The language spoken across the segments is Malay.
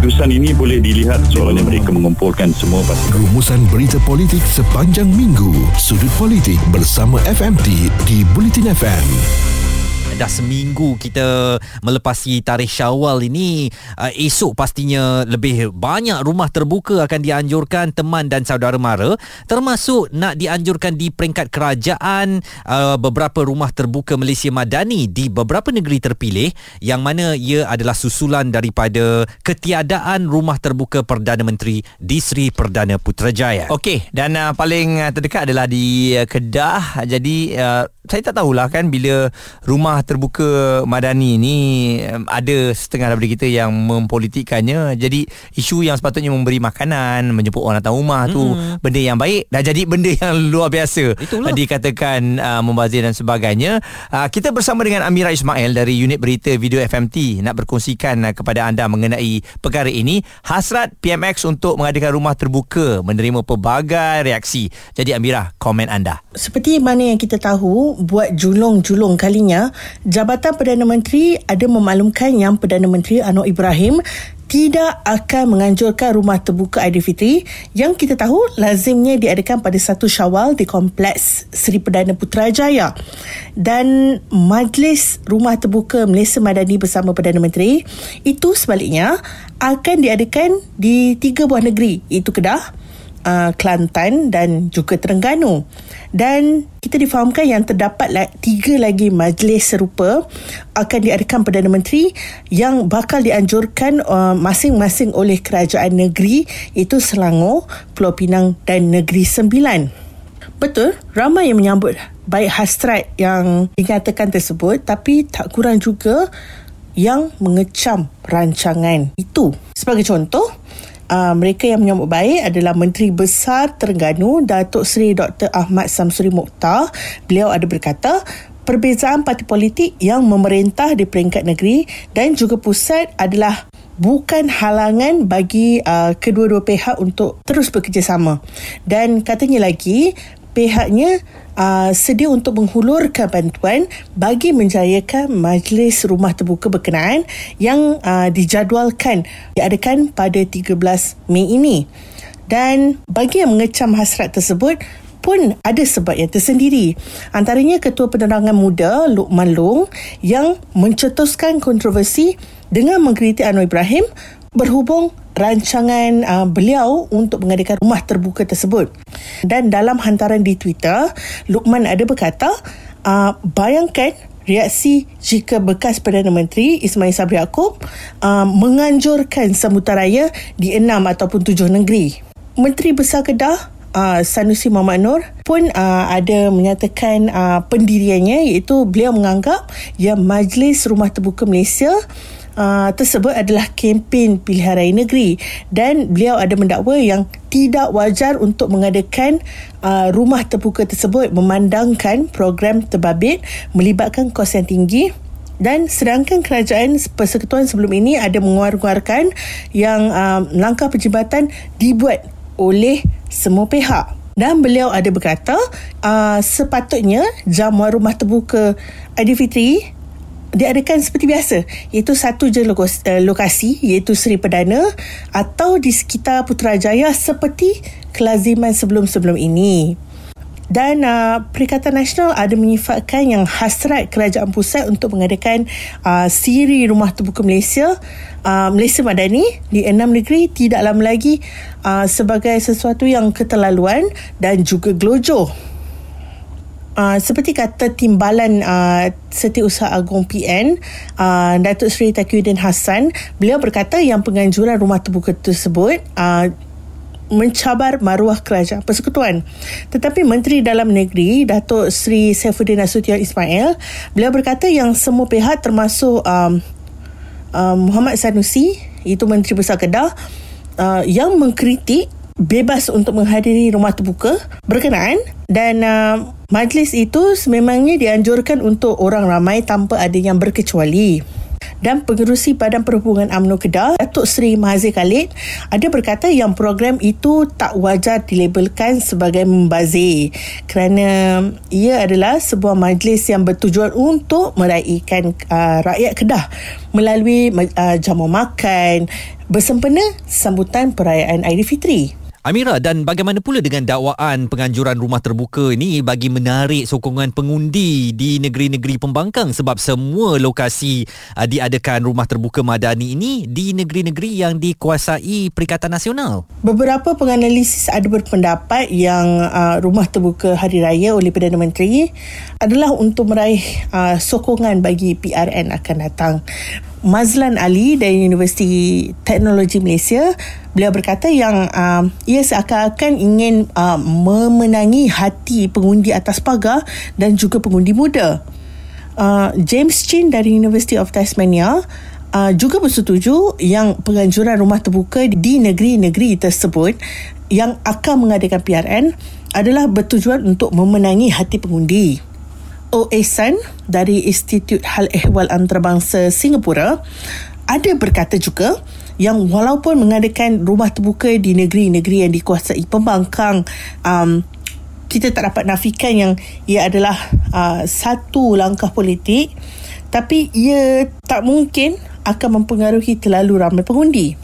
keputusan ini boleh dilihat seolah mereka mengumpulkan semua pasukan. Rumusan berita politik sepanjang minggu. Sudut politik bersama FMT di Bulletin FM dah seminggu kita melepasi tarikh Syawal ini uh, esok pastinya lebih banyak rumah terbuka akan dianjurkan teman dan saudara mara termasuk nak dianjurkan di peringkat kerajaan uh, beberapa rumah terbuka Malaysia Madani di beberapa negeri terpilih yang mana ia adalah susulan daripada ketiadaan rumah terbuka Perdana Menteri di Sri Perdana Putrajaya. Okey dan uh, paling uh, terdekat adalah di uh, Kedah jadi uh, saya tak tahulah kan bila rumah terbuka madani ni ada setengah daripada kita yang mempolitikkannya jadi isu yang sepatutnya memberi makanan menjemput orang datang rumah hmm. tu benda yang baik dah jadi benda yang luar biasa. Itulah. dikatakan uh, membazir dan sebagainya. Uh, kita bersama dengan Amira Ismail dari unit berita video FMT nak berkongsikan uh, kepada anda mengenai perkara ini. Hasrat PMX untuk mengadakan rumah terbuka menerima pelbagai reaksi. Jadi Amira komen anda. Seperti mana yang kita tahu buat julung-julung kalinya Jabatan Perdana Menteri ada memaklumkan yang Perdana Menteri Anwar Ibrahim tidak akan menganjurkan rumah terbuka Aidilfitri yang kita tahu lazimnya diadakan pada satu Syawal di Kompleks Seri Perdana Putrajaya. Dan Majlis Rumah Terbuka Malaysia Madani bersama Perdana Menteri itu sebaliknya akan diadakan di tiga buah negeri iaitu Kedah, uh, Kelantan dan juga Terengganu. Dan kita difahamkan yang terdapat tiga lagi majlis serupa akan diadakan Perdana Menteri yang bakal dianjurkan uh, masing-masing oleh kerajaan negeri iaitu Selangor, Pulau Pinang dan Negeri Sembilan. Betul, ramai yang menyambut baik hasrat yang dinyatakan tersebut tapi tak kurang juga yang mengecam rancangan itu. Sebagai contoh, uh, mereka yang menyambut baik adalah Menteri Besar Terengganu Datuk Seri Dr. Ahmad Samsuri Mokhtar. Beliau ada berkata, perbezaan parti politik yang memerintah di peringkat negeri dan juga pusat adalah bukan halangan bagi uh, kedua-dua pihak untuk terus bekerjasama. Dan katanya lagi, pihaknya uh, sedia untuk menghulurkan bantuan bagi menjayakan majlis rumah terbuka berkenaan yang uh, dijadualkan diadakan pada 13 Mei ini. Dan bagi yang mengecam hasrat tersebut, pun ada sebab yang tersendiri. Antaranya Ketua Penerangan Muda Luqman Long yang mencetuskan kontroversi dengan mengkritik Anwar Ibrahim berhubung rancangan uh, beliau untuk mengadakan rumah terbuka tersebut. Dan dalam hantaran di Twitter, Luqman ada berkata, uh, bayangkan reaksi jika bekas Perdana Menteri Ismail Sabri Yaakob uh, menganjurkan semutaraya di enam ataupun tujuh negeri. Menteri Besar Kedah Uh, Sanusi Muhammad Nur pun uh, ada menyatakan uh, pendiriannya iaitu beliau menganggap yang Majlis Rumah Terbuka Malaysia uh, tersebut adalah kempen pilihan raya negeri. Dan beliau ada mendakwa yang tidak wajar untuk mengadakan uh, rumah terbuka tersebut memandangkan program terbabit melibatkan kos yang tinggi dan sedangkan kerajaan persekutuan sebelum ini ada mengeluarkan yang uh, langkah perjibatan dibuat oleh semua pihak. Dan beliau ada berkata uh, sepatutnya jamuan rumah terbuka Aidilfitri diadakan seperti biasa iaitu satu je eh, lokasi iaitu Seri Perdana atau di sekitar Putrajaya seperti kelaziman sebelum-sebelum ini. Dan uh, Perikatan Nasional ada menyifatkan yang hasrat kerajaan pusat untuk mengadakan uh, siri rumah terbuka Malaysia uh, Malaysia Madani di enam negeri tidak lama lagi uh, sebagai sesuatu yang keterlaluan dan juga gelojoh. Uh, seperti kata timbalan uh, Setiausaha Agung PN uh, Datuk Seri Taqiyuddin Hassan beliau berkata yang penganjuran rumah terbuka tersebut uh, mencabar maruah kerajaan persekutuan. Tetapi Menteri Dalam Negeri Datuk Seri Saifuddin Nasution Ismail beliau berkata yang semua pihak termasuk um, um, Muhammad Sanusi itu Menteri Besar Kedah uh, yang mengkritik bebas untuk menghadiri rumah terbuka berkenaan dan uh, majlis itu sememangnya dianjurkan untuk orang ramai tanpa ada yang berkecuali. dan pengerusi Badan Perhubungan UMNO Kedah Datuk Seri Mahathir Khalid ada berkata yang program itu tak wajar dilabelkan sebagai membazir kerana ia adalah sebuah majlis yang bertujuan untuk meraihkan uh, rakyat Kedah melalui uh, jamu makan bersempena sambutan perayaan Aidilfitri. Amira dan bagaimana pula dengan dakwaan penganjuran rumah terbuka ini bagi menarik sokongan pengundi di negeri-negeri pembangkang sebab semua lokasi uh, diadakan rumah terbuka madani ini di negeri-negeri yang dikuasai Perikatan Nasional. Beberapa penganalisis ada berpendapat yang uh, rumah terbuka hari raya oleh Perdana Menteri adalah untuk meraih uh, sokongan bagi PRN akan datang. Mazlan Ali dari Universiti Teknologi Malaysia beliau berkata yang uh, ia seakan-akan ingin uh, memenangi hati pengundi atas pagar dan juga pengundi muda. Uh, James Chin dari University of Tasmania uh, juga bersetuju yang penganjuran rumah terbuka di negeri-negeri tersebut yang akan mengadakan PRN adalah bertujuan untuk memenangi hati pengundi. Oesan dari Institut Hal Ehwal Antarabangsa Singapura. Ada berkata juga yang walaupun mengadakan rumah terbuka di negeri-negeri yang dikuasai pembangkang um, kita tak dapat nafikan yang ia adalah uh, satu langkah politik tapi ia tak mungkin akan mempengaruhi terlalu ramai pengundi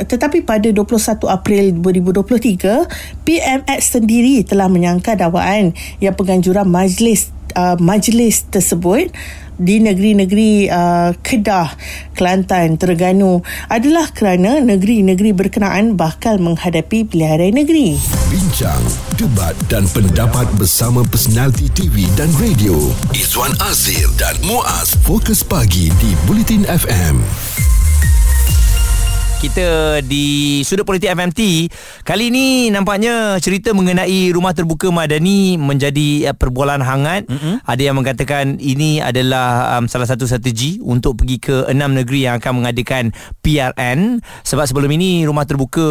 tetapi pada 21 April 2023 PMX sendiri telah menyangka dakwaan yang penganjuran majlis uh, majlis tersebut di negeri-negeri uh, Kedah, Kelantan, Terengganu adalah kerana negeri-negeri berkenaan bakal menghadapi pilihan negeri. Bincang, debat dan pendapat bersama personaliti TV dan radio. Izwan Azir dan Muaz Fokus Pagi di Bulletin FM kita di Sudut Politik FMT Kali ini nampaknya cerita mengenai rumah terbuka Madani menjadi uh, perbualan hangat. Mm-hmm. Ada yang mengatakan ini adalah um, salah satu strategi untuk pergi ke enam negeri yang akan mengadakan PRN Sebab sebelum ini rumah terbuka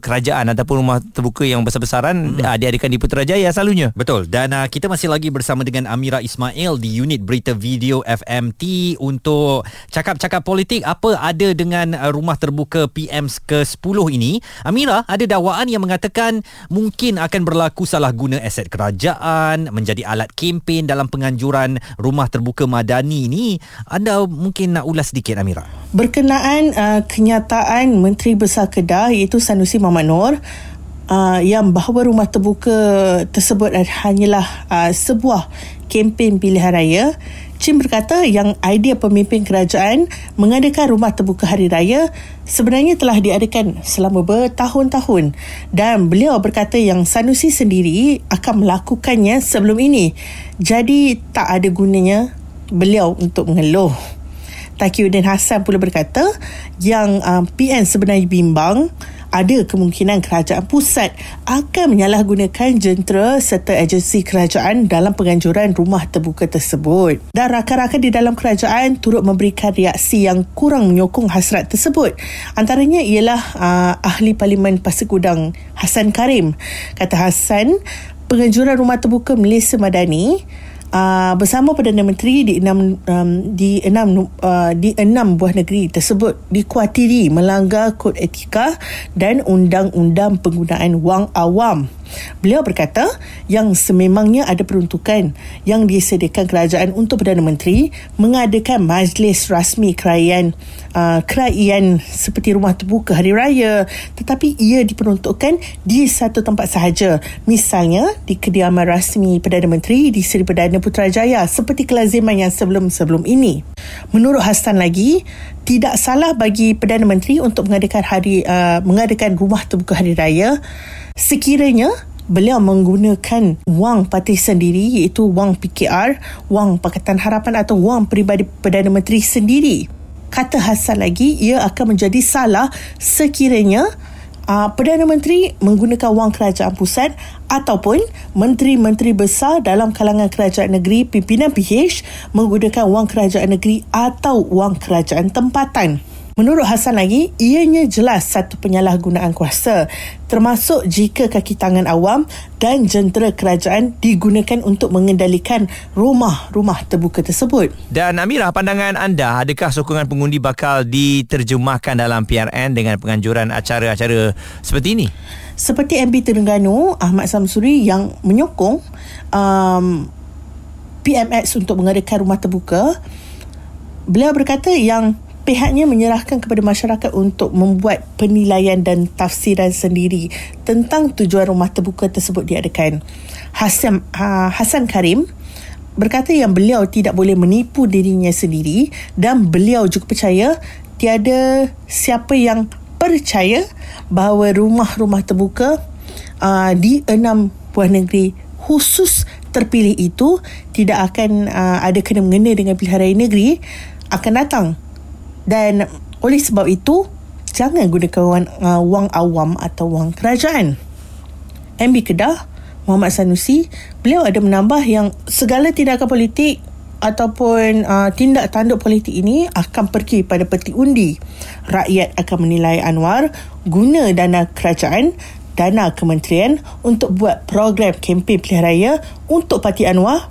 kerajaan ataupun rumah terbuka yang besar-besaran mm-hmm. uh, diadakan di Putrajaya selalunya. Betul. Dan uh, kita masih lagi bersama dengan Amira Ismail di unit berita video FMT untuk cakap-cakap politik. Apa ada dengan uh, rumah terbuka PM ke-10 ini, Amira ada dakwaan yang mengatakan mungkin akan berlaku salah guna aset kerajaan menjadi alat kempen dalam penganjuran rumah terbuka madani ini. Anda mungkin nak ulas sedikit Amira. Berkenaan uh, kenyataan Menteri Besar Kedah iaitu Sanusi Muhammad Noor uh, yang bahawa rumah terbuka tersebut hanyalah uh, sebuah kempen pilihan raya Chin berkata yang idea pemimpin kerajaan mengadakan rumah terbuka hari raya sebenarnya telah diadakan selama bertahun-tahun dan beliau berkata yang Sanusi sendiri akan melakukannya sebelum ini. Jadi tak ada gunanya beliau untuk mengeluh. Takiuddin Hassan pula berkata yang um, PN sebenarnya bimbang ada kemungkinan kerajaan pusat akan menyalahgunakan jentera serta agensi kerajaan dalam penganjuran rumah terbuka tersebut. Dan rakan-rakan di dalam kerajaan turut memberikan reaksi yang kurang menyokong hasrat tersebut. Antaranya ialah uh, ahli Parlimen Pasir Gudang Hassan Karim. Kata Hassan, penganjuran rumah terbuka Malaysia Madani uh, bersama Perdana Menteri di enam um, di enam uh, di enam buah negeri tersebut dikuatiri melanggar kod etika dan undang-undang penggunaan wang awam. Beliau berkata yang sememangnya ada peruntukan yang disediakan kerajaan untuk Perdana Menteri mengadakan majlis rasmi kerajaan uh, kerajaan seperti rumah terbuka hari raya tetapi ia diperuntukkan di satu tempat sahaja misalnya di kediaman rasmi Perdana Menteri di Seri Perdana Putrajaya seperti kelaziman yang sebelum-sebelum ini. Menurut Hassan lagi, tidak salah bagi Perdana Menteri untuk mengadakan hari uh, mengadakan rumah terbuka hari raya sekiranya beliau menggunakan wang parti sendiri iaitu wang PKR, wang Pakatan Harapan atau wang peribadi Perdana Menteri sendiri. Kata Hassan lagi, ia akan menjadi salah sekiranya uh, Perdana Menteri menggunakan wang kerajaan pusat ataupun menteri-menteri besar dalam kalangan kerajaan negeri pimpinan PH menggunakan wang kerajaan negeri atau wang kerajaan tempatan. Menurut Hassan lagi, ianya jelas satu penyalahgunaan kuasa termasuk jika kaki tangan awam dan jentera kerajaan digunakan untuk mengendalikan rumah-rumah terbuka tersebut. Dan Amira, pandangan anda adakah sokongan pengundi bakal diterjemahkan dalam PRN dengan penganjuran acara-acara seperti ini? Seperti MP Terengganu Ahmad Samsuri yang menyokong um, PMX untuk mengadakan rumah terbuka, beliau berkata yang pihaknya menyerahkan kepada masyarakat untuk membuat penilaian dan tafsiran sendiri tentang tujuan rumah terbuka tersebut diadakan. Hasan, uh, Hasan Karim berkata yang beliau tidak boleh menipu dirinya sendiri dan beliau juga percaya tiada siapa yang percaya bahawa rumah-rumah terbuka uh, di enam buah negeri khusus terpilih itu tidak akan uh, ada kena mengena dengan pilihan raya negeri akan datang dan oleh sebab itu jangan gunakan wang, uh, wang awam atau wang kerajaan. MB Kedah Muhammad Sanusi beliau ada menambah yang segala tindakan politik ataupun uh, tindak tanduk politik ini akan pergi pada peti undi. Rakyat akan menilai Anwar guna dana kerajaan dana kementerian untuk buat program kempen pilihan raya untuk parti Anwar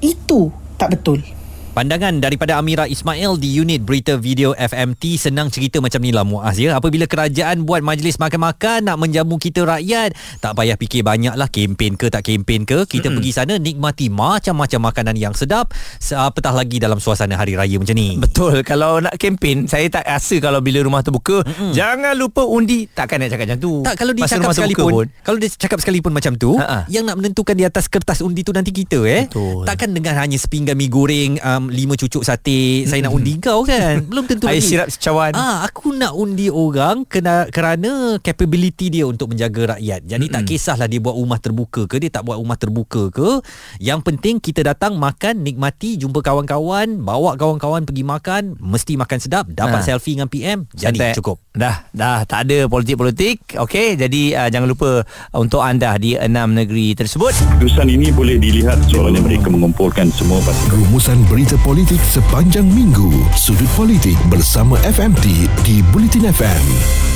itu tak betul. Pandangan daripada Amira Ismail di unit berita video FMT senang cerita macam ni lah Muaz ya. Apabila kerajaan buat majlis makan-makan nak menjamu kita rakyat, tak payah fikir banyak lah kempen ke tak kempen ke. Kita pergi sana nikmati macam-macam makanan yang sedap apatah lagi dalam suasana hari raya macam ni. Betul. Kalau nak kempen, saya tak rasa kalau bila rumah terbuka, Mm-mm. jangan lupa undi. Takkan nak cakap macam tu. Tak, kalau dia Masa cakap sekalipun, pun. kalau dia cakap sekalipun macam tu, Ha-ha. yang nak menentukan di atas kertas undi tu nanti kita eh. Betul. Takkan dengan hanya sepinggan mi goreng um, lima cucuk sate saya nak undi kau kan? Belum tentu air lagi. sirap secawan. Ah aku nak undi orang kena kerana capability dia untuk menjaga rakyat. Jadi Mm-mm. tak kisahlah dia buat rumah terbuka ke dia tak buat rumah terbuka ke. Yang penting kita datang makan nikmati jumpa kawan-kawan bawa kawan-kawan pergi makan. Mesti makan sedap dapat ha. selfie dengan PM jadi Santai. cukup. Dah dah. Tak ada politik-politik. Okey jadi uh, jangan lupa uh, untuk anda di enam negeri tersebut. Keputusan ini boleh dilihat soalnya mereka mengumpulkan semua pasukan rumusan berita politik politik sepanjang minggu. Sudut politik bersama FMT di Bulletin FM.